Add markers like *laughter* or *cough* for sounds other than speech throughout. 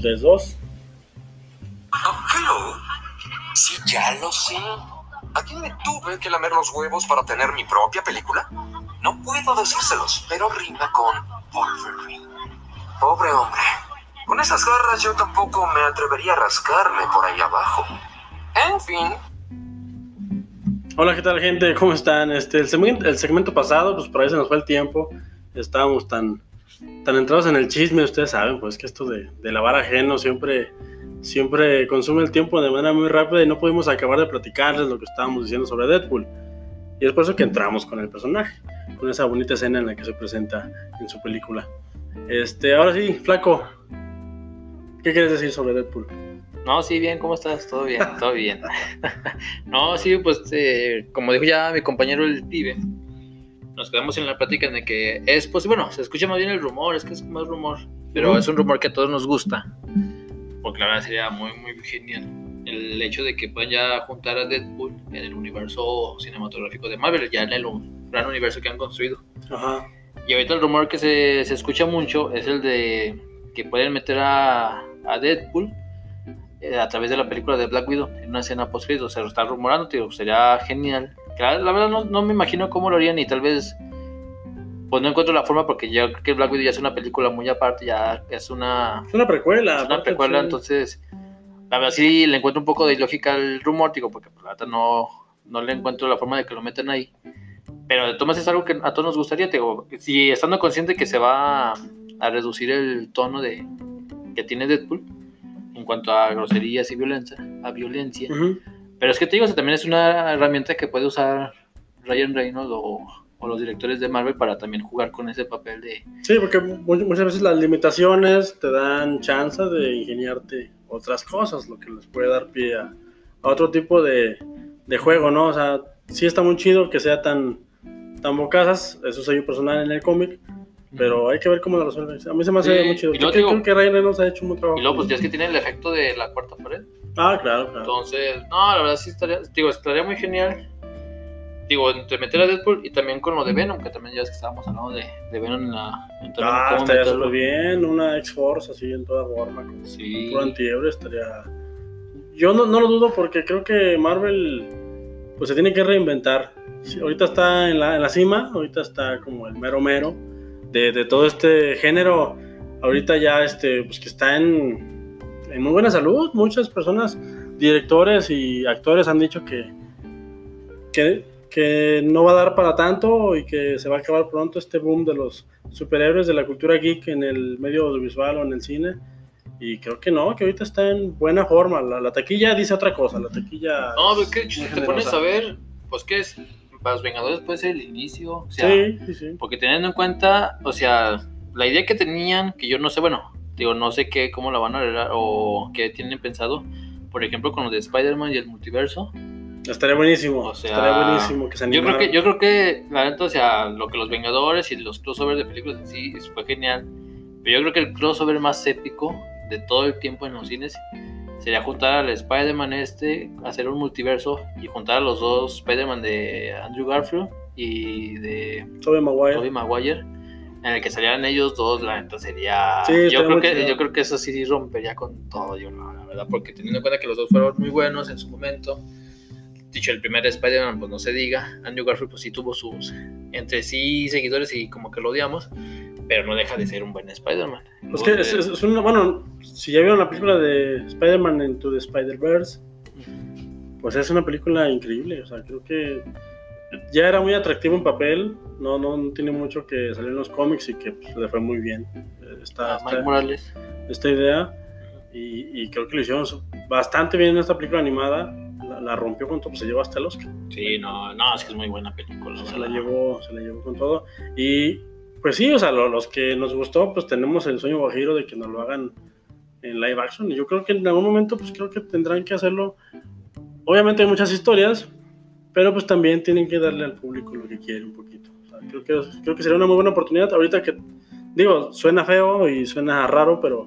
3, 2. Hello. Sí, ya lo sé. ¿A quién me tuve que lamer los huevos para tener mi propia película? No puedo decírselos, pero rima con Wolverine. Pobre hombre. Con esas garras yo tampoco me atrevería a rascarme por ahí abajo. En fin, Hola, ¿qué tal, gente? ¿Cómo están? Este, el, segmento, el segmento pasado, pues por ahí se nos fue el tiempo. Estábamos tan, tan entrados en el chisme, ustedes saben, pues que esto de, de lavar ajeno siempre, siempre consume el tiempo de manera muy rápida y no pudimos acabar de platicarles lo que estábamos diciendo sobre Deadpool. Y es por eso que entramos con el personaje, con esa bonita escena en la que se presenta en su película. Este, ahora sí, Flaco, ¿qué quieres decir sobre Deadpool? No, sí, bien, ¿cómo estás? Todo bien, todo bien. *laughs* no, sí, pues eh, como dijo ya mi compañero el pibe, nos quedamos en la plática la que es posible, bueno, se escucha más bien el rumor, es que es más rumor, pero es un rumor que a todos nos gusta, porque la verdad sería muy, muy genial el hecho de que puedan ya juntar a Deadpool en el universo cinematográfico de Marvel, ya en el gran universo que han construido. Ajá. Y ahorita el rumor que se, se escucha mucho es el de que pueden meter a, a Deadpool eh, a través de la película de Black Widow en una escena post O sea, lo está rumorando, tío, sería genial. Claro, la verdad no, no me imagino cómo lo harían y tal vez pues no encuentro la forma porque yo creo que Black Widow ya es una película muy aparte, ya es una, Es una precuela. es una precuela, sí. entonces la verdad sí le encuentro un poco de ilógica al rumor, digo, porque pues, la verdad no, no le encuentro la forma de que lo metan ahí. Pero de todas es algo que a todos nos gustaría, digo, si estando consciente que se va a reducir el tono de que tiene Deadpool en cuanto a groserías y violencia, a violencia. Pero es que te digo, o sea, también es una herramienta que puede usar Ryan Reynolds o, o los directores de Marvel para también jugar con ese papel de... Sí, porque mu- muchas veces las limitaciones te dan chance de ingeniarte otras cosas, lo que les puede dar pie a, a otro tipo de, de juego, ¿no? O sea, sí está muy chido que sea tan, tan bocazas, eso es sello personal en el cómic, pero hay que ver cómo lo resuelven. A mí se me hace Sí, muy chido. y Yo creo, digo- creo que Ryan Reynolds ha hecho un buen trabajo. Y luego pues ya es que tiene el efecto de la cuarta pared. Ah, claro, claro. Entonces, no, la verdad sí estaría, digo, estaría muy genial. Digo, entre meter a Deadpool y también con lo de Venom, que también ya es que estábamos hablando de, de Venom en la... en Ah, estaría meterlo. súper bien, una X-Force así en toda forma, con Sí. puro antiebre, estaría... Yo no, no lo dudo porque creo que Marvel pues se tiene que reinventar. Sí, ahorita está en la, en la cima, ahorita está como el mero mero de, de todo este género. Ahorita ya este, pues que está en, en muy buena salud. Muchas personas, directores y actores han dicho que, que, que no va a dar para tanto y que se va a acabar pronto este boom de los superhéroes de la cultura geek en el medio audiovisual o en el cine. Y creo que no, que ahorita está en buena forma. La, la taquilla dice otra cosa, la taquilla... No, pero que si Muy te pones a ver, pues que es, para los Vengadores puede ser el inicio, o sea, sí, sí, sí. porque teniendo en cuenta, o sea, la idea que tenían, que yo no sé, bueno, digo, no sé qué, cómo la van a arreglar o qué tienen pensado, por ejemplo, con lo de Spider-Man y el multiverso, Estaría buenísimo. O sea, estaría buenísimo que se Yo creo que, yo creo que, la neta, o sea, lo que los Vengadores y los crossovers de películas en sí fue genial. Pero yo creo que el crossover más épico de todo el tiempo en los cines sería juntar al Spider-Man este, hacer un multiverso y juntar a los dos Spider-Man de Andrew Garfield y de Tobey Maguire. Tobey Maguire, en el que salieran ellos dos, la neta sería. Sí, yo, creo que, yo creo que eso sí rompería con todo, yo no, la verdad, porque teniendo en cuenta que los dos fueron muy buenos en su momento. Dicho, el primer Spider-Man, pues no se diga. Andrew Garfield, pues sí tuvo sus entre sí seguidores y como que lo odiamos, pero no deja de ser un buen Spider-Man. Pues que es, es- es una, bueno, si ya vieron la película de Spider-Man Into the Spider-Verse, pues es una película increíble. O sea, creo que ya era muy atractivo en papel. No, no, no tiene mucho que salir en los cómics y que pues, le fue muy bien eh, esta, Ah, Mike esta, Morales. esta idea. Y, y creo que lo hicieron bastante bien en esta película animada. La, la rompió con todo, pues se llevó hasta el Oscar. Sí, no, no, es que es muy buena película. se la llevó, se la llevó con todo. Y pues sí, o sea, lo- los que nos gustó, pues tenemos el sueño guajiro de que nos lo hagan en live action. Y yo creo que en algún momento, pues creo que tendrán que hacerlo. Obviamente hay muchas historias, pero pues también tienen que darle al público lo que quiere un poquito. O sea, creo, que, creo que sería una muy buena oportunidad. Ahorita que, digo, suena feo y suena raro, pero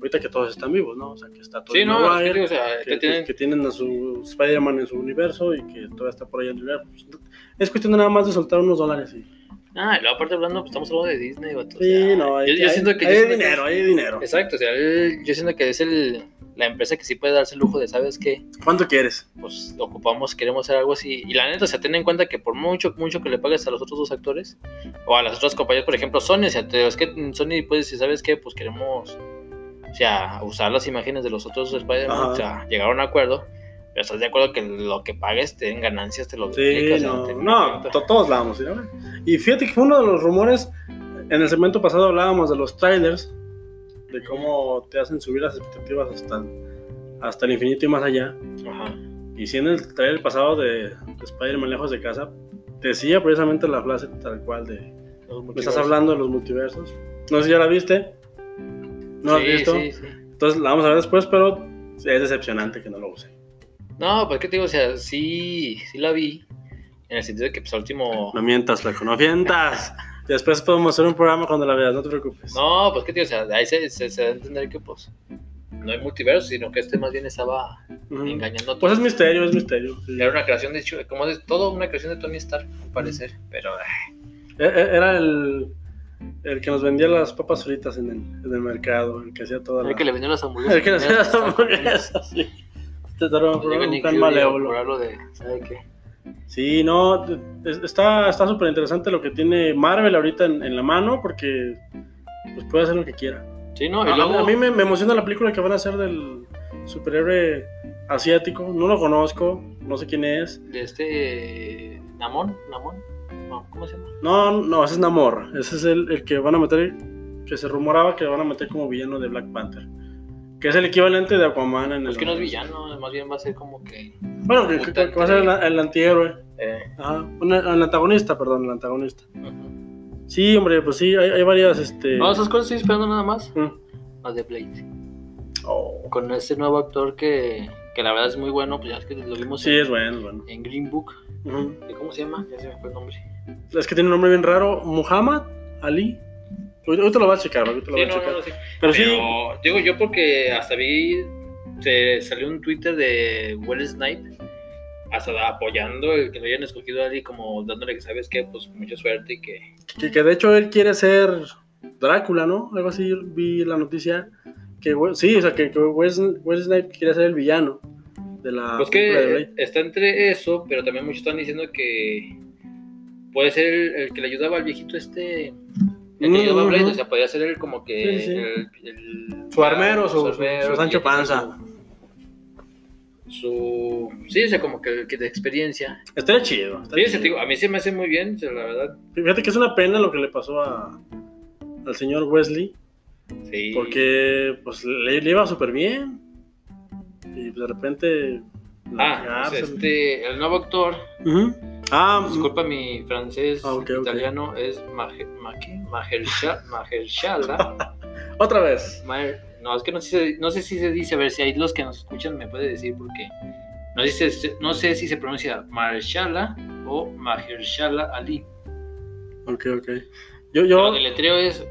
ahorita que todos están vivos, ¿no? O sea, que está todo Sí, no, es que, o sea, que, tienen, que tienen a su Spider-Man en su universo y que todavía está por ahí Andrew Garfield. Es cuestión de nada más de soltar unos dólares y Ah, y luego aparte hablando, pues estamos hablando de Disney, vato, o Sí, sea, yo, hay, siento que... hay yo siento que- dinero, hay dinero. Exacto, o sea, él- yo siento que es el, la empresa que sí puede darse el lujo de, ¿sabes qué? ¿Cuánto quieres? Pues ocupamos, queremos hacer algo así. Y la neta, o sea, ten en cuenta que por mucho, mucho que le pagues a los otros dos actores, o a las otras compañías, por ejemplo, Sony, o sea, te- es que Sony puede decir, ¿sabes qué? Pues queremos, o sea, usar las imágenes de los otros Spider-Man, o sea, llegar a un acuerdo. Pero estás de acuerdo que lo que pagues te den ganancias, te lo Sí, duplica, o sea, no, te- no, to- todos la vamos ver. Y fíjate que fue uno de los rumores, en el segmento pasado hablábamos de los trailers, de cómo te hacen subir las expectativas hasta, hasta el infinito y más allá. Ajá. Y si en el trailer pasado de, de Spider-Man Lejos de Casa, decía precisamente la frase tal cual de, me estás hablando de los multiversos. No sé si ya la viste. ¿No la has Sí, visto? sí, sí. Entonces la vamos a ver después, pero es decepcionante que no lo use. No, pues qué te digo, o sea, sí, sí la vi. En el sentido de que, pues, al último. No mientas, flaco, no mientas. Después podemos hacer un programa cuando la veas, no te preocupes. No, pues qué te digo, o sea, ahí se, se, se da a entender que, pues, no hay multiverso, sino que este más bien estaba Ujú. engañando a Pues es misterio, es misterio. sí. Era una creación de como de todo una creación de Tony Stark, al parecer. Pero, E- e- Era el, el que nos vendía las papas fritas en el, en el mercado, el que hacía toda la... el que le vendió las hamburguesas. *laughs* el que hacía las hamburguesas, sí. Malévolo. curarlo de, ¿sabe qué? Sí, no, es- está está súper interesante lo que tiene Marvel ahorita en, en la mano porque pues, puede hacer lo que quiera. Sí, no, y A, luego... a mí me, me emociona la película que van a hacer del superhéroe asiático. No lo conozco, no sé quién es. De este... Namón, Namón, no, ¿cómo se llama? No, no, ese es Namor. Ese es el, el que van a meter, que se rumoraba que van a meter como villano de Black Panther. Que es el equivalente de Aquaman en el... Es que no es villano, más bien va a ser como que... Bueno, que, que- que va a ser el, el antihéroe. Eh, Ajá, el antagonista, perdón, el antagonista. ujú. Sí, hombre, pues sí, hay, hay varias, este... No, esas cosas estoy esperando nada más. Mm. Las de Blade. Oh, Con este nuevo actor que, que la verdad es muy bueno, pues ya es que lo vimos Sí, en, es bueno, es bueno. en Green Book. Ujú. ¿Y ¿Cómo se llama? Ya se me fue el nombre. Es que tiene un nombre bien raro. Muhammad Ali. Ahorita ahorita lo vas a checar, ahorita lo Sí, voy a no, checar. no, sí. Pero sí, digo yo porque hasta vi, se salió un Twitter de Will Snipe, hasta apoyando el que lo hayan escogido a como dándole que sabes que, pues mucha suerte y que... que, que de hecho él quiere ser Drácula, ¿no? Algo así vi la noticia. Que sí, o sea, que, que Wes Snipe quiere ser el villano de la Pues de que está entre eso, pero también muchos están diciendo que puede ser el, el que le ayudaba al viejito este... El que Blade, o sea, podría ser él como que Sí, sí. El, el- Su armero, su- armero, su Sancho Panza. Su, su- sí, o sea, como que, que de experiencia. Estaría chido. Sí, estaría ese, chido. digo, a mí se me hace muy bien, o sea, la verdad. Fíjate que es una pena lo que le pasó a, al señor Wesley, Sí. porque pues le, le iba súper bien. Y de repente... Ah, pues, este, el nuevo actor, Ujú. Ah, disculpa mi francés, Ah, ok, ok. italiano, es Maje- Ma- ¿qué? Mahersha- Mahershala. *laughs* otra vez. Maher- no, es que no sé, si- no sé si se dice, a ver si hay los que nos escuchan me puede decir porque no, dice, no sé si se pronuncia Mahershala o Mahershala Ali. Ok, ok. Yo, Pero yo, el letreo es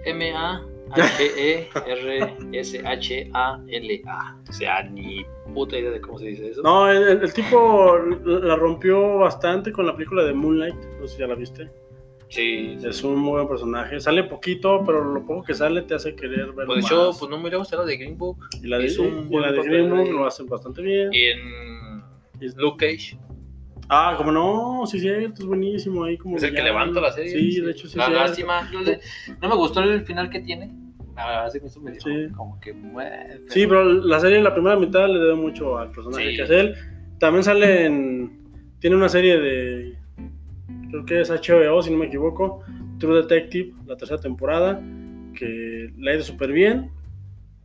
M-A-H-E-R-S-H-A-L-A. O sea, ni puta idea de cómo se dice eso. No, el, el tipo la rompió bastante con la película de Moonlight. No sé si ya la viste. Sí, sí. Es un muy buen personaje. Sale poquito, pero lo poco que sale te hace querer verlo Pues de hecho, pues no me hubiera gustado la de Green Book. y la de, y la de Green Book lo hacen bastante bien. Y en Luke Cage. Ah, como no, sí, cierto, es buenísimo ahí como Es el que levanta la serie. Sí, de hecho sí. La lástima. no me gustó el final que tiene. La verdad es que eso me dio Sí. como que. bueno, Sí, pero la serie, la primera mitad le debe mucho al personaje Sí. que es él. También sale en. Tiene una serie de. Creo que es HBO, si no me equivoco. True Detective, la tercera temporada. Que le ha ido súper bien.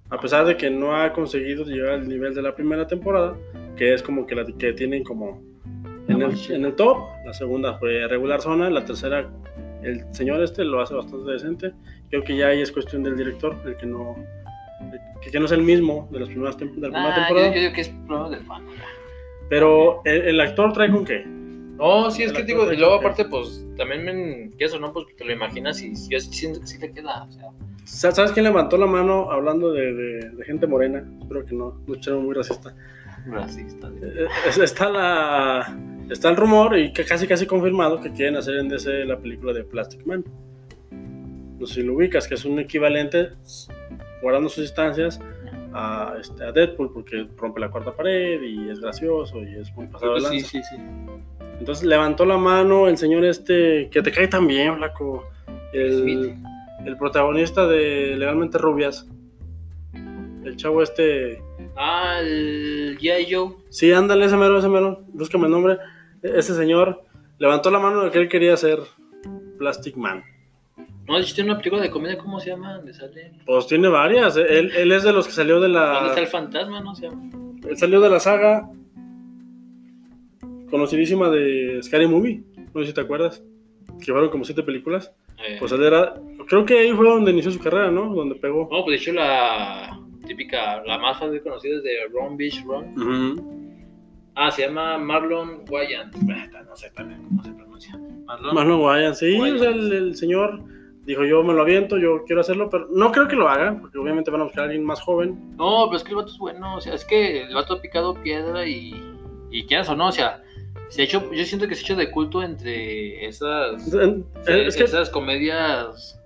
A pesar de que no ha conseguido llegar al nivel de la primera temporada. Que es como que la que tienen como. En el, en el top. La segunda fue regular zona. La tercera, el señor este lo hace bastante decente. Creo que ya ahí es cuestión del director, el que no. Que, que no es el mismo de las primeras tem- de la primera yo, temporada. yo digo que es problema del fan. Pero el, el actor trae con qué? No, sí, es El que digo, y luego aparte, pues también, me, que eso no, pues te lo imaginas y sí, sí, sí te queda. O sea, Sa- ¿Sabes quién levantó la mano hablando de, de- de gente morena? Espero que no, no muy racista. Racista. Eh, es- Está la. está el rumor y que casi casi confirmado que quieren hacer en DC la película de Plastic Man. No sé si lo ubicas, que es un equivalente, guardando sus instancias, a, este, a Deadpool, porque rompe la cuarta pared y es gracioso y es muy pasado sí, sí, sí. Entonces levantó la mano el señor este, que te cae tan bien, flaco. El, el protagonista de Legalmente Rubias. El chavo este. Ah, el G.I. Joe. Sí, ándale, ese mero, ese mero. Búscame el nombre. E- Ese señor levantó la mano de que él quería ser Plastic Man. No, tiene una película de comedia, ¿cómo se llama? ¿Dónde sale? Pues tiene varias. Él, él es de los que salió de ¿Dónde está la. el fantasma? No se llama. Él salió de la saga conocidísima de Scary Movie. No sé si te acuerdas. Que fueron como siete películas. Eh, Pues él era. Creo que ahí fue donde inició su carrera, ¿no? Donde pegó. No, pues de hecho la típica, la más fácil conocida es de Ron Beach Ron. Ah, se llama Marlon Wayans. Ah, No sé también cómo se pronuncia. Marlon. Marlon Wayans, sí, o sea, el, el señor dijo yo me lo aviento, yo quiero hacerlo, pero no creo que lo haga, porque obviamente van a buscar a alguien más joven. No, pero es que el vato es bueno, o sea, es que el vato ha picado piedra y, y quieras o no, o sea, se ha hecho, yo siento que se ha hecho de culto entre esas, En- Es que esas comedias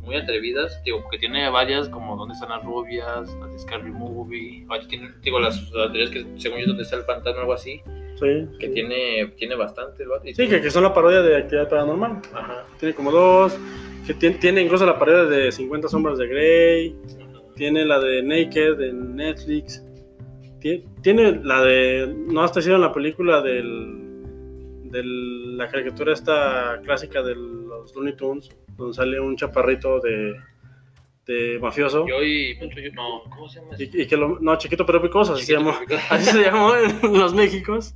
muy atrevidas, digo, que tiene varias como ¿Dónde están las rubias? Las de Scary Movie, o tiene, digo, las, las que según yo ¿Dónde está el fantasma? Algo así, sí, que sí. tiene, tiene bastante Sí, que, que son la parodia de actividad paranormal. Ajá. Tiene como dos, que tiene, tiene incluso la parodia de 50 sombras de Grey, tiene la de Naked en Netflix, tiene, tiene la de, no hasta hicieron la película del, de la caricatura esta clásica de los Looney Tunes, donde sale un chaparrito de, de mafioso. Yo y no, ¿cómo se llama? Y, y que lo, no, chiquito pero picoso, así se llamó. pero. *laughs* Así se llamó en los Méxicos.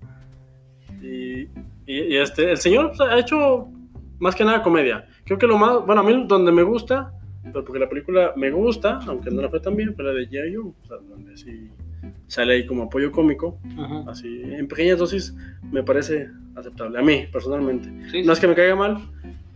Y, y- y este, el señor pues, ha hecho más que nada comedia. Creo que lo más, bueno, a mí donde me gusta, pero porque la película me gusta, aunque no la fue tan bien, fue la de G.I. O sea, donde sí sale ahí como apoyo cómico, Ujú. así en pequeñas dosis me parece aceptable, a mí personalmente. Sí, No es que me caiga mal,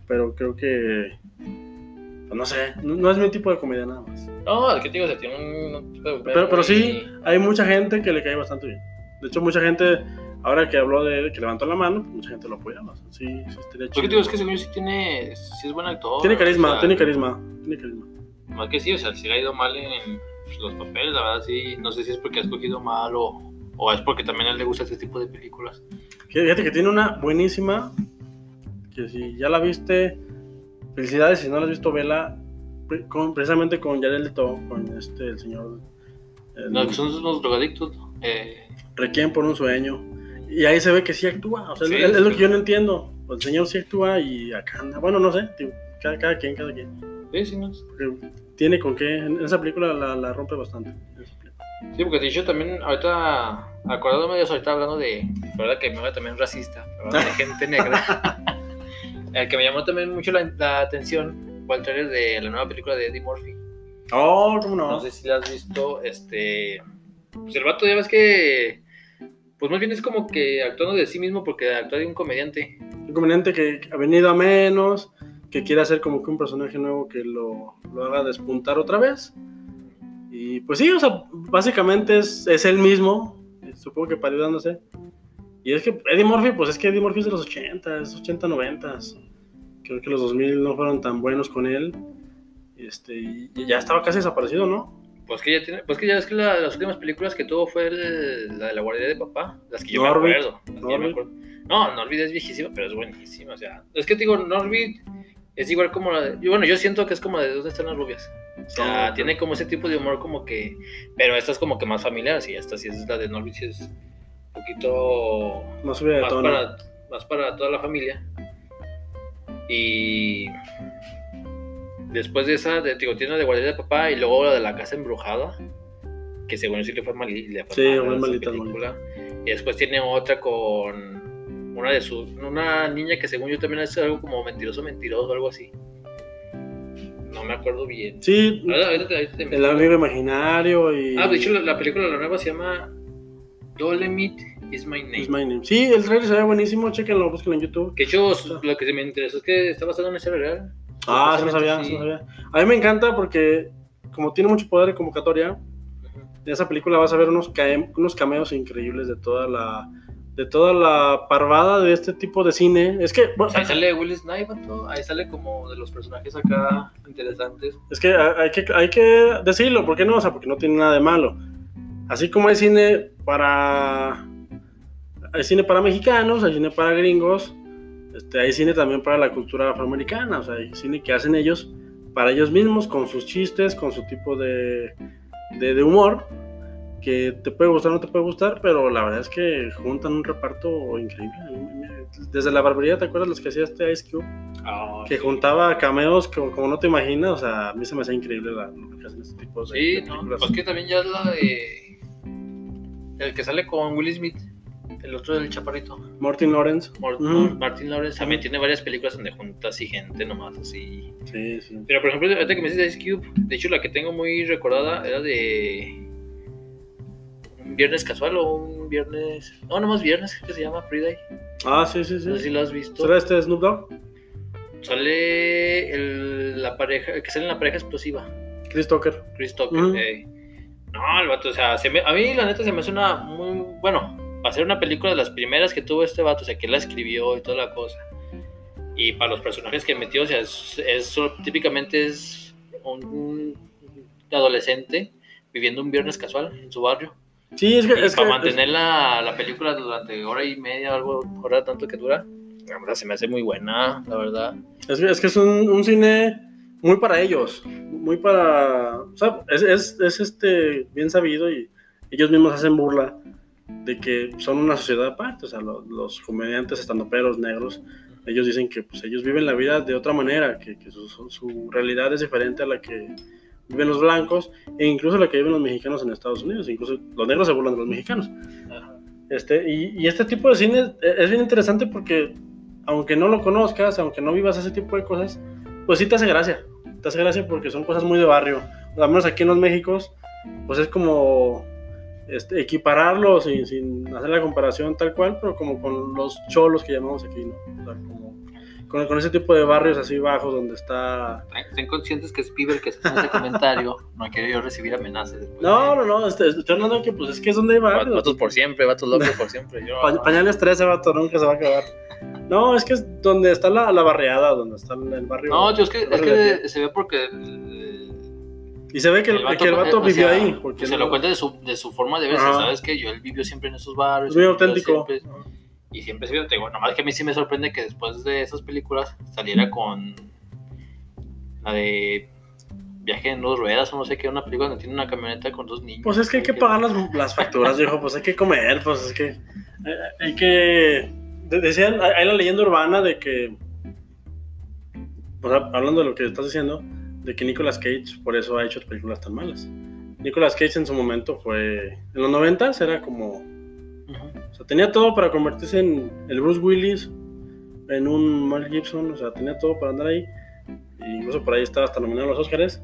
pero creo que, pues, no sé, no, no es mi tipo de comedia nada más. No, el que te digo, o sea, tiene un... tipo de- Pero, pero muy- sí, hay mucha gente que le cae bastante bien. De hecho, mucha gente, ahora que habló de él, que levantó la mano, pues, mucha gente lo apoyaba. Sí, sí, estaría Lo que te digo es que según yo sí tiene, sí es buen actor. Tiene carisma, o sea, tiene carisma, tiene carisma. Más que sí, o sea, si le ha ido mal en los papeles, la verdad sí, no sé si es porque ha escogido mal o, o es porque también a él le gusta este tipo de películas. Fíjate que tiene una buenísima, que si ya la viste, felicidades, si no la has visto, vela, con- precisamente con Leto, con este, el señor... el No, que son unos drogadictos, eh, Requiem por un sueño. Y ahí se ve que sí actúa, o sea, Sí, es, es lo que yo no entiendo. El señor sí actúa y acá anda. Bueno, no sé, cada, cada quien, cada quien. sí, sí, no. Porque tiene con qué. En esa película la, la rompe bastante. Sí, porque de hecho también, ahorita, acordándome de eso, ahorita hablando de, la verdad que me va también racista, ¿verdad? de gente negra. *laughs* el que me llamó también mucho la, la atención fue el trailer de la nueva película de Eddie Murphy. Oh, cómo no. No sé si la has visto, este... Pues el vato ya ves que... Pues más bien es como que actuando de sí mismo porque actúa de un comediante. Un comediante que ha venido a menos, que quiere hacer como que un personaje nuevo que lo, lo haga despuntar otra vez. Y pues sí, o sea, básicamente es, es él mismo, eh, supongo que parodiándose. Y es que Eddie Murphy, pues es que Eddie Murphy es de los 80, es 80, 90. Creo que los 2000 no fueron tan buenos con él. Este, y ya estaba casi desaparecido, ¿no? Pues que ya tiene... Pues que ya ves que la- las últimas películas que tuvo fue el- la de la guardia de papá. Las que yo Norbit. me acuerdo. las que yo me Norbit. acuerdo. No, Norbit es viejísima, pero es buenísima. O sea, es que te digo, Norbit es igual como la de... Bueno, yo siento que es como de ¿Dónde están las rubias? O sea, ok. tiene como ese tipo de humor como que... Pero esta es como que más familiar, sí. Esta sí es la de Norbit, sí es un poquito... Más para, más para toda la familia. Y después de esa, de, digo, tiene la de Guardia de Papá y luego la de la Casa Embrujada, que según yo sí le fue mal. Le fue Sí, malita, película. Y después tiene otra con una de sus, una niña que según yo también es algo como mentiroso, mentiroso o algo así. No me acuerdo bien. Sí, Ahorita- ahorita te- ahorita te el amigo imaginario y... Ah, de hecho la, la película, la nueva se llama Dolemite is my name. Is My Name. Sí, el trailer se ve buenísimo, chequenlo, búsquenlo en YouTube. Que hecho, lo que me interesó es que está basado en historia real. Ah, sí lo sabía, sí lo sabía. A mí me encanta porque como tiene mucho poder de convocatoria, Ujú. en esa película vas a ver unos, unos cameos increíbles de toda la de toda la parvada de este tipo de cine. Es que, bueno, Ahí sale Will Snipes, ¿no? Ahí sale como de los personajes acá interesantes. es que hay que, hay que decirlo, ¿por qué no? O sea, porque no tiene nada de malo. Así como hay cine para. Hay cine para mexicanos, hay cine para gringos, este, hay cine también para la cultura afroamericana, o sea, hay cine que hacen ellos para ellos mismos, con sus chistes, con su tipo de, de, de humor, que te puede gustar o no te puede gustar, pero la verdad es que juntan un reparto increíble. Desde la barbería, ¿te acuerdas los que hacía este Ice Cube? Que juntaba cameos como, como no te imaginas, o sea, a mí se me hace increíble la, lo que hacen este tipo de, Sí, de no, películas. pues que también ya es la de. El que sale con Will Smith, el otro del chaparrito. Martin Lawrence. Martin Lawrence también tiene varias películas donde junta así gente nomás así. Sí, sí. Pero por ejemplo, ahorita que me dices Ice Cube, de hecho la que tengo muy recordada era de. Un viernes casual o un viernes. No, nomás viernes, creo que se llama Friday. Ah, sí, sí, sí. No sé si lo has visto. ¿Será este Snoop Dogg? Sale el, la pareja, el que sale en la pareja explosiva, Chris Tucker. Chris Tucker. Eh. No, el vato, o sea, se me- a mí la neta se me hace una muy. Bueno, va a ser una película de las primeras que tuvo este vato, o sea, que él la escribió y toda la cosa. Y para los personajes que metió, o sea, es, es- típicamente es un adolescente viviendo un viernes casual en su barrio. Sí, es que. Y es para que- mantener la, la película durante hora y media, algo, hora tanto que dura, la verdad se me hace muy buena, la verdad. Es que es, que es un, un cine muy para ellos, muy para... O sea, es, es, es, este bien sabido y ellos mismos hacen burla de que son una sociedad aparte, o sea, lo- los, comediantes estandoperos negros, ellos dicen que pues, ellos viven la vida de otra manera, que, que su, su- realidad es diferente a la que viven los blancos e incluso la que viven los mexicanos en Estados Unidos, incluso los negros se burlan de los mexicanos. Este, y, y este tipo de cine es es bien interesante porque, aunque no lo conozcas, aunque no vivas ese tipo de cosas, pues sí te hace gracia. Te hace gracia porque son cosas muy de barrio. Al menos aquí en los Méxicos, pues es como este, equipararlo sin, sin hacer la comparación tal cual, pero como con los cholos que llamamos aquí, ¿no? O sea, como con, con ese tipo de barrios así bajos donde está... Estén conscientes que es Piber que hace ese comentario. *laughs* No quiero yo recibir amenazas. después No, de- no, no, este, estoy hablando de que pues es que es donde hay barrios. Vatos por siempre, vatos locos por siempre. Yo, Pa- pañales 13, vato, nunca se va a acabar. No, es que es donde está la, la barriada, donde está el barrio. no, tío, es que, es que se ve porque el, Y se ve que el, que el vato o vivió sea, ahí. Porque se no- lo cuenta de su, de su forma de verse. ¿sabes? Que yo, él vivió siempre en esos barrios. Es muy auténtico. siempre- y siempre se vio, te digo, nomás que a mí sí me sorprende que después de esas películas saliera con la de Viaje en dos ruedas o no sé qué, una película donde tiene una camioneta con dos niños. Pues es que hay que pagar las, las facturas, viejo. Pues hay que comer, pues es que. eh, Hay que. De- Decían, hay la leyenda urbana de que. O sea, hablando de lo que estás diciendo, de que Nicolas Cage por eso ha hecho películas tan malas. Nicolas Cage en su momento fue. En los 90 era como. O sea, tenía todo para convertirse en el Bruce Willis, en un Mel Gibson, o sea, tenía todo para andar ahí. Incluso por ahí estaba hasta nominado a los Oscars.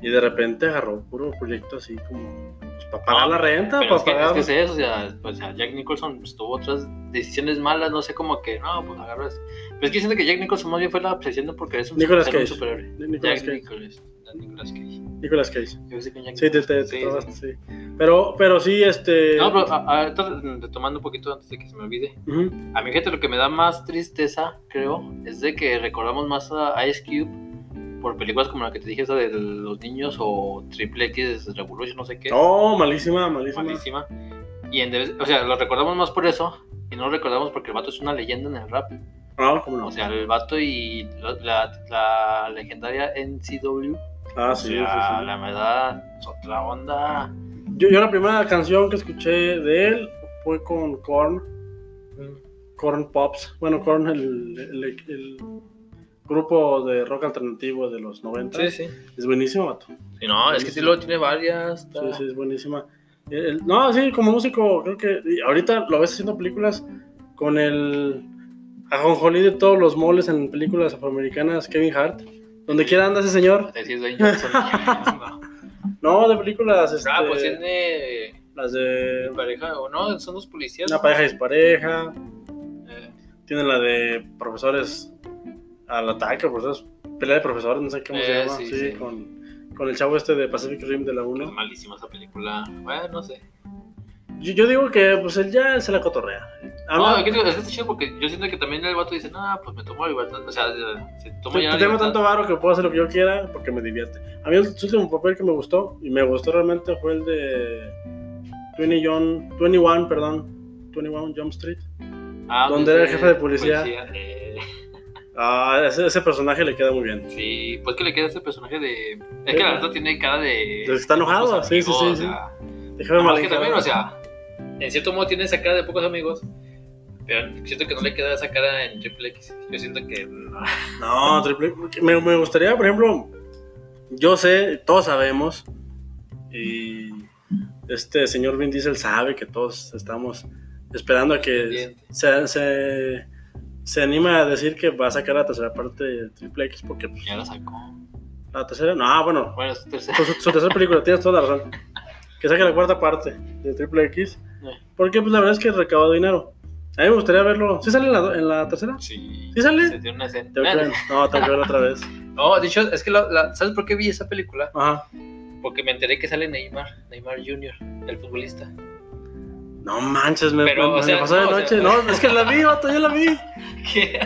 Y de repente agarró puro proyecto así como pues, para pagar No, la renta, para es que, es pagar. que es eso, o sea, pues, Jack Nicholson pues, tuvo otras decisiones malas, no sé, como que, no, pues agarras. Pero es que siento que Jack Nicholson más bien fue la obsesión porque es un, Nicolas ser un Cage. superhéroe. Nicolas Jack Cage. Nicholas, Nicolas Cage. Nicolas Cage. Yo pensé que Jack Sí, te, te, te Sí, trabaste, sí. Pero, pero sí, este. No, pero a- a- retomando un poquito antes de que se me olvide. Ujú. A mí, gente, lo que me da más tristeza, creo, es de que recordamos más a Ice Cube por películas como la que te dije, esa de los niños o Triple X Revolution, no sé qué. Oh, malísima, malísima. malísima. Y en vez- o sea, lo recordamos más por eso y no lo recordamos porque el vato es una leyenda en el rap. No, cómo no. O sea, el vato y la, la- legendaria NCW. ah, o sí, sí, sea, sí. la verdad, es otra onda. Yo, yo la primera canción que escuché de él fue con Korn. Korn Pops. Bueno, Korn, el, el, el grupo de rock alternativo de los 90. Sí, sí. Es buenísimo, vato. Sí, no, es que sí lo tiene varias. Sí, está- sí, es buenísima. El- el- no, sí, como músico, creo que ahorita lo ves haciendo películas con el ajonjolí de todos los moles en películas afroamericanas, Kevin Hart. Donde quiera anda ese señor. Sí, es dueño. *laughs* No, de películas. Este, Ah, pues tiene Las de pareja, o no, son dos policías. Una pareja dispareja. Eh, Tiene la de profesores al ataque, profesores, pelea de profesores, no sé cómo se Eh, llama. sí, Sí, sí. Con, con el chavo este de Pacific Rim de la es 1. malísima esa película. Bueno, no sé. Yo, yo digo que pues él ya se la cotorrea. A No, mí- es es está chido porque yo siento que también el vato dice, no, pues me tomo la libertad. O sea, se toma ya tengo tanto varo que puedo hacer lo que yo quiera porque me divierte. A mí el último papel que me gustó, y me gustó realmente, fue el de 20 John, 21, perdón, 21 Jump Street. Ah, donde era el jefe de policía. eh, Ah, ese, ese personaje le queda muy bien. sí, pues que le queda ese personaje de. Es que la verdad tiene cara de. Está enojado, sí, sí, sí, sí. o sea, que mal también, o sea, en cierto modo tiene esa cara de pocos amigos. Pero siento que no le queda esa cara en Triple X. Yo siento que. no. No, triple. Me, me gustaría, por ejemplo, yo sé, todos sabemos, y este señor Vin Diesel sabe que todos estamos esperando a que se, se anime a decir que va a sacar la tercera parte de Triple X, porque pues, Ya la sacó. la tercera, no, bueno, Bueno, es tercera. su, su tercera película, tienes toda la razón. Que saque la cuarta parte de Triple X, porque pues la verdad es que recaudó dinero. A mí me gustaría verlo. ¿Sí sale en la, en la tercera? Sí. ¿Sí sale? Se tiene una escena. Ver- No, tengo que otra vez. No, *laughs* de hecho, es que la- la- ¿sabes por qué vi esa película? Ajá. Porque me enteré que sale Neymar, Neymar Jr., el futbolista. No manches, me, Pero, me- o me sea, pasó de no, o noche. sea- no, es que la vi, vato, yo la vi. *laughs* ¿Qué?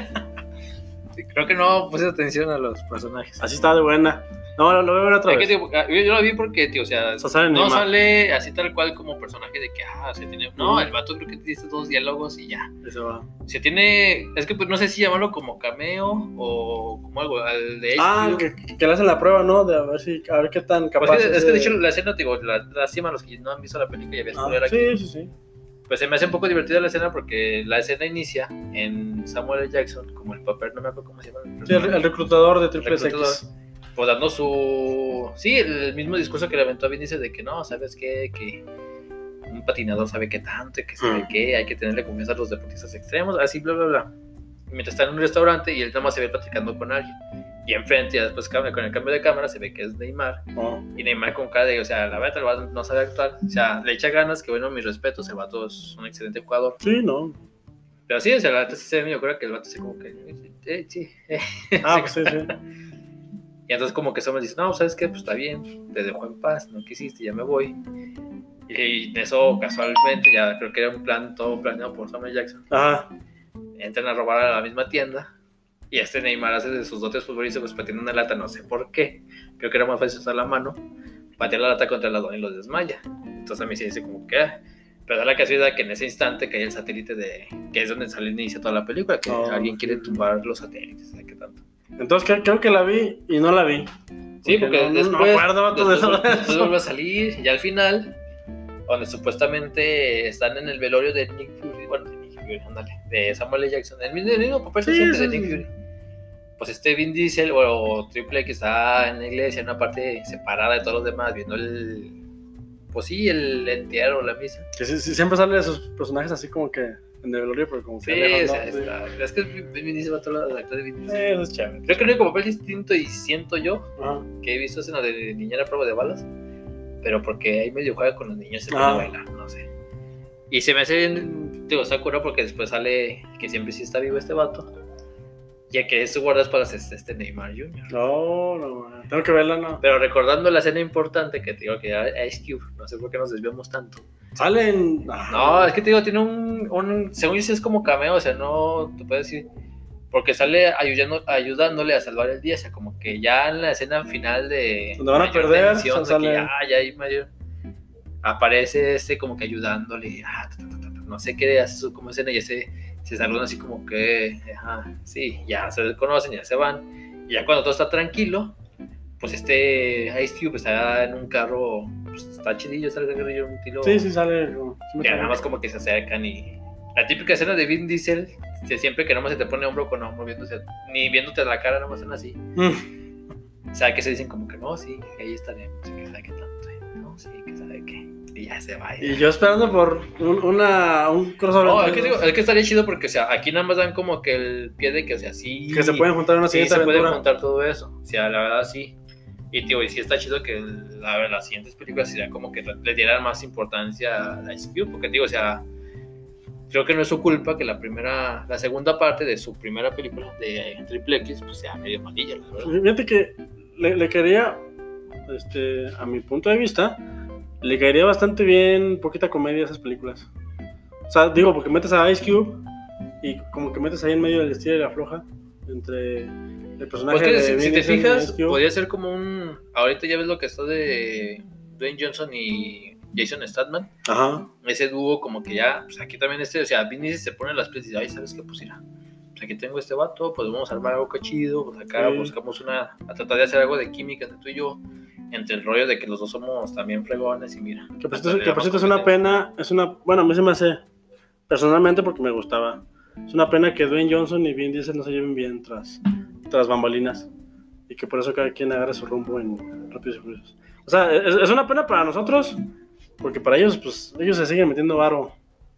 Creo que no puse atención a los personajes. Así está de buena. No, lo, lo voy a ver otra Es que, vez. tío, yo, yo la vi porque, tío, o sea, O sea, sale no Neymar. sale así tal cual como personaje de que, ah, se tiene. No, el vato creo que dice dos diálogos y ya. Eso va. Se tiene. Es que pues no sé si llamarlo como cameo o como algo. Al de Ah, que, que le hacen la prueba, ¿no? De a ver si, a ver qué tan Pues capaz es, que, es que de de- hecho la escena, digo, la, la cima, los que no han visto la película y había Ah, spoiler aquí. sí, sí, sí. Pues se me hace un poco divertida la escena porque la escena inicia en Samuel L. Jackson, como el papel, no me acuerdo cómo se llama. el Sí, el, el reclutador de Triple. X. pues dando su. Sí, el mismo discurso que le aventó a Vin dice de que no, ¿sabes qué? Que un patinador sabe qué tanto, y que sabe Mm. qué, hay que tenerle confianza a los deportistas extremos, así, bla, bla, bla. Y mientras está en un restaurante y él nada más se ve platicando con alguien. Y enfrente, ya después con el cambio de cámara, se ve que es Neymar. No. Y Neymar con cara de, o sea, la verdad, el vato no sabe actuar. O sea, le echa ganas, que bueno, mis respetos, el vato es un excelente jugador. Sí, no. Pero sí, o sea, la verdad, sí se ve, yo creo que el vato se como que, eh, sí, eh. Ah, pues sí, sí. *laughs* Y entonces como que Samuel dice, no, ¿sabes qué? Pues está bien, te dejo en paz, no quisiste, ya me voy. Y eso, casualmente, ya creo que era un plan, todo planeado por Samuel Jackson. Ajá. Entran a robar a la misma tienda y este Neymar hace de sus dotes futbolísticos pateando una lata, no sé por qué. Creo que era más fácil usar la mano, patear la lata contra el ladrón y los desmaya. Entonces a mí se dice como que... ah. Pero da la casualidad que en ese instante cae el satélite de... que es donde sale inicia toda la película, que Oh, alguien quiere tumbar los satélites, ¿sabes qué tanto? Entonces creo, que la vi y no la vi. Sí, porque no, no- después, no me acuerdo después, eso. después vuelve a *laughs* salir y al final, donde supuestamente están en el velorio de Nick Fury, bueno, de Nick Fury, ándale, de Samuel L. Jackson, el mismo, el mismo papel Sí, de Nick. Fury. Pues este Vin Diesel o Triple que está en la iglesia, en una parte separada de todos los demás, viendo el, pues sí, el entierro o la misa. Que sí, sí, siempre salen esos personajes así como que en el velorio, pero como que Sí, o ¿no? sea, Sí. está- es que Vin Diesel va a todo lado, el actor de Vin Diesel. Sí, eso es chévere. Creo que el único papel distinto y siento yo Ajá. que he visto es en la de niñera prueba de balas, pero porque ahí medio juega con los niños y se Ah. a bailar, no sé. Y se me hace digo, está curado porque después sale que siempre sí está vivo este vato. Ya que su guardaespaldas es este Neymar Jr. No, no, man. tengo que verla, no. Pero recordando la escena importante que te digo que era Ice Cube, no sé por qué nos desviamos tanto. Salen. No, es que te digo, tiene un, un según dices es como cameo, o sea, no te puedo decir, porque sale ayudando, ayudándole a salvar el día, o sea, como que ya en la escena final de... Donde van a perder, tensión, que sale- ya, ya hay mayor- aparece este como que ayudándole, ah, ta, ta, ta, ta, ta, no sé qué hace su como escena y ya se, saludan así como que, ajá, sí, ya se conocen, ya se van, y ya cuando todo está tranquilo, pues este Ice Cube está en un carro, pues está chidillo, está en un tiro... Sí, sí, sale. sí Ya nada más como que se acercan y. La típica escena de Vin Diesel, que siempre que nada más se te pone hombro con hombro, viéndose, ni viéndote a la cara, nada más son así. Mm. O sea, que se dicen como que no, sí, ahí estaremos, que sabe qué tanto, eh, no, sí, que sabe qué. Y ya se va. Y yo esperando por un, una, un crossover. No, es que, digo, es que estaría chido porque, o sea, aquí nada más dan como que el pie de que, o sea, sí. que se pueden juntar una sí, siguiente se puede aventura. juntar todo eso. O sea, la verdad sí. Y, tío, y sí está chido que la- las siguientes películas sería como que le dieran más importancia a Ice Cube, porque, digo, o sea, creo que no es su culpa que la primera, la segunda parte de su primera película de Triple X, pues sea medio malilla, la verdad. Fíjate que le, le quería, este, a mi punto de vista, le caería bastante bien poquita comedia a esas películas. O sea, digo, porque metes a Ice Cube y como que metes ahí en medio del estilo y la floja entre el personaje Pues que de si, te fijas, podría ser como un. Ahorita ya ves lo que está de Dwayne Johnson y Jason Statham. Ajá. Ese dúo, como que ya. Pues aquí también este. O sea, Vin Diesel se pone las piezas y dice, ay, ¿sabes qué? Pues mira. Pues aquí tengo este vato, pues vamos a armar algo que chido. Pues acá Sí. buscamos una. A tratar de hacer algo de química entre tú y yo. Entre el rollo de que los dos somos también fregones y mira. Que por cierto, que por cierto es una pena, es una, bueno, a mí se me hace, personalmente porque me gustaba, es una pena que Dwayne Johnson y Vin Diesel no se lleven bien tras, tras bambalinas y que por eso cada quien agarre su rumbo en Rápidos y Furiosos. O sea, es, es una pena para nosotros, porque para ellos, pues, ellos se siguen metiendo varo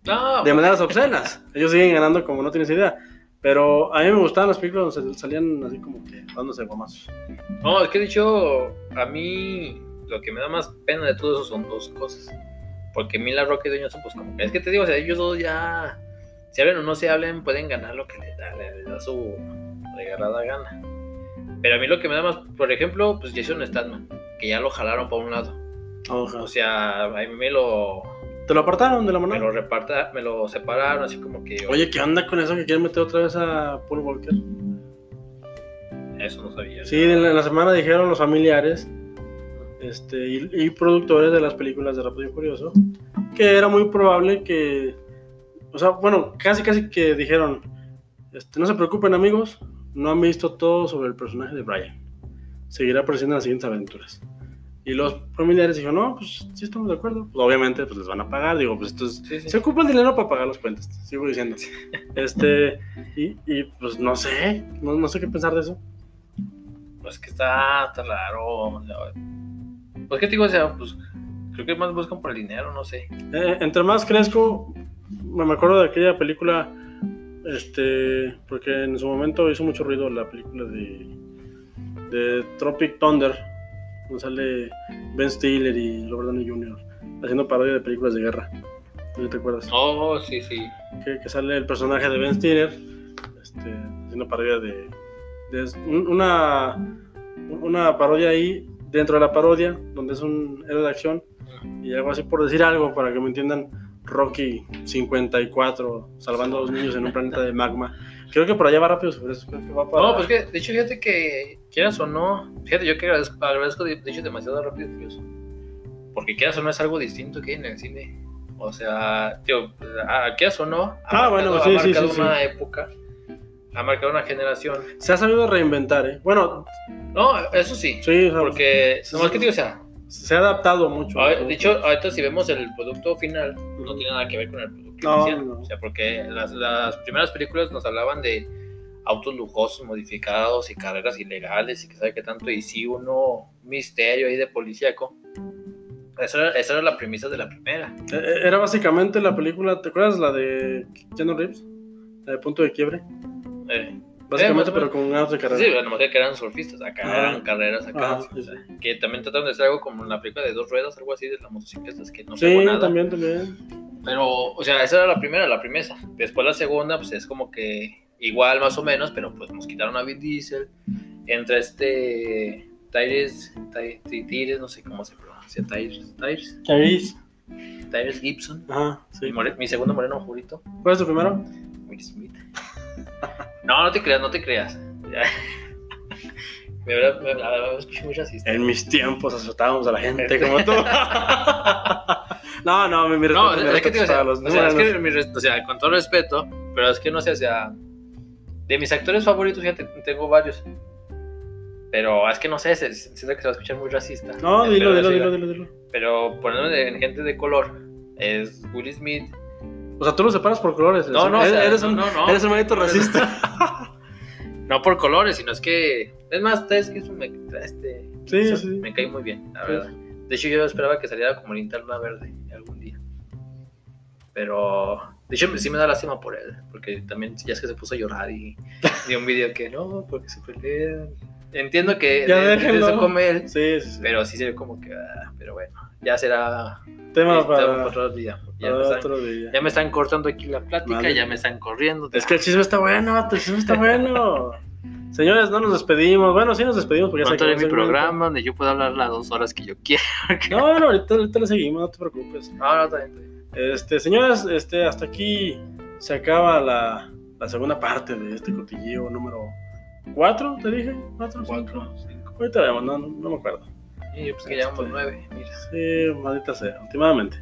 No, de maneras obscenas, ellos siguen ganando como no tienes idea. Pero a mí me gustaban las películas donde salían así como que dándose gomazos. No, es que de hecho, a mí lo que me da más pena de todo eso son dos cosas. Porque Mila Rock y Johnson, pues como que es que te digo, o sea, ellos dos ya, si hablen o no se hablen, pueden ganar lo que les da, les da su regalada gana. Pero a mí lo que me da más, por ejemplo, pues Jason Statham, que ya lo jalaron para un lado. Ojalá. O sea, a mí me lo, ¿Te lo apartaron de la me mano? lo reparta, me lo separaron, así como que Oye, ¿qué onda con eso que quieren meter otra vez a Paul Walker? eso no sabía. Sí, en la, en la semana dijeron los familiares este, y, y productores de las películas de Rápido y Furioso que era muy probable que, o sea, bueno, casi casi que dijeron, este, no se preocupen amigos, no han visto todo sobre el personaje de Brian, seguirá apareciendo en las siguientes aventuras. Y los familiares dijeron, no, pues sí estamos de acuerdo. Pues obviamente pues les van a pagar, digo, pues esto es, Sí, sí. se ocupa el dinero para pagar los puentes, sigo diciendo. *laughs* Este, y, y, pues no sé, no, no sé qué pensar de eso. Pues que está, está raro. Pues que te digo, o sea, pues creo que más buscan por el dinero, no sé. Eh, entre más crezco, me me acuerdo de aquella película, este, porque en su momento hizo mucho ruido la película de, de Tropic Thunder, donde sale Ben Stiller y Robert Downey Jr. haciendo parodia de películas de guerra. ¿No te acuerdas? Oh, sí, sí. Que, que sale el personaje de Ben Stiller este, haciendo parodia de, de un- una, una parodia ahí dentro de la parodia, donde es un héroe de acción y algo así por decir algo para que me entiendan Rocky 54 salvando a los niños en un planeta de magma creo que por allá va rápido sobre eso creo que va para No, pues que, de hecho, fíjate que, quieras o no, fíjate, yo que agradezco, agradezco de, de hecho demasiado Rápido Furioso. Porque quieras o no es algo distinto que hay en el cine. O sea, tío, quieras o no, ha Ah, bueno, marcado- sí, ha sí, marcado sí, una época, ha marcado una generación. se ha sabido reinventar ¿eh? bueno No, eso sí, sí o sea, porque, sí, nomás que digo, o sea, se ha adaptado mucho a- de hecho, ahorita si vemos el producto final, no tiene nada que ver con el producto No, inicial. no. O sea, porque las, las primeras películas nos hablaban de autos lujosos, modificados y carreras ilegales y que sabe qué tanto. Y sí, uno un misterio ahí de policíaco. Esa era, esa era la premisa de la primera. Eh, eh, era básicamente la película ¿te acuerdas la de Keanu Reeves? la de Punto de Quiebre Eh, básicamente pero con autos de carrera sí, bueno, que eran surfistas, acá Ajá. eran carreras acá. O sí, sea, sí. Que también trataron de hacer algo como en la película de dos ruedas, algo así de las motocicletas, que no sí pegó nada. también también Pero, o sea, esa era la primera, la premisa. Después la segunda, pues es como que igual más o menos, pero pues nos quitaron a Vin Diesel. Entra este Tyrese, Ty- Ty- Tyrese, no sé cómo se pronuncia, Tyrese, Tyrese, Charisse Tyrese Gibson. ajá sí Mi, more- mi segundo moreno favorito, ¿cuál es tu primero? Will Smith. *laughs* No, no te creas, no te creas. *laughs* Me verdad, me, escucho muy racista. En mis tiempos azotábamos a la gente como tú. *laughs* no, no, mi, mi No, respeto, mi es que, digo, o sea, los o sea, es que mi o sea, con todo respeto, pero es que no sé, o sea, de mis actores favoritos, fíjate, tengo varios. Pero es que no sé, siento que se va a escuchar muy racista. No, dilo, dilo, dilo, dilo, dilo. Pero poniendo en gente de color, es Will Smith. O sea, tú lo separas por colores. No, no, o eres, sea, eres un, no, no. eres un maldito racista. *laughs* No por colores, sino es que. Es más, Tess Gibson me, este, Sí, me cae muy bien, la Sí. verdad. De hecho, yo esperaba que saliera como linterna verde algún día. Pero, de hecho, sí me da lástima por él, porque también ya es que se puso a llorar y dio un video que no, porque se pelean. Entiendo que Ya de- eso come él, Sí, sí, sí. pero sí se ve como que, ah, pero bueno, ya será Tema para, otro día. Ya, para me están, otro día. ya me están cortando aquí la plática, ya me están corriendo. Es que el chisme está bueno, el chisme está bueno. Señores, no nos despedimos. Bueno, sí nos despedimos porque ya se mi programa donde yo pueda hablar las dos horas que yo quiera. *laughs* No, no, ahorita, ahorita le seguimos, no te preocupes. No, no, está bien. Este, señoras, este, hasta aquí se acaba la, la segunda parte de este cotilleo número 4, te dije, 4, 5. Cuatro, cinco. Ahorita vemos, no, no me acuerdo. Y pues que llevamos Este, nueve, mira. Sí, maldita sea, últimamente.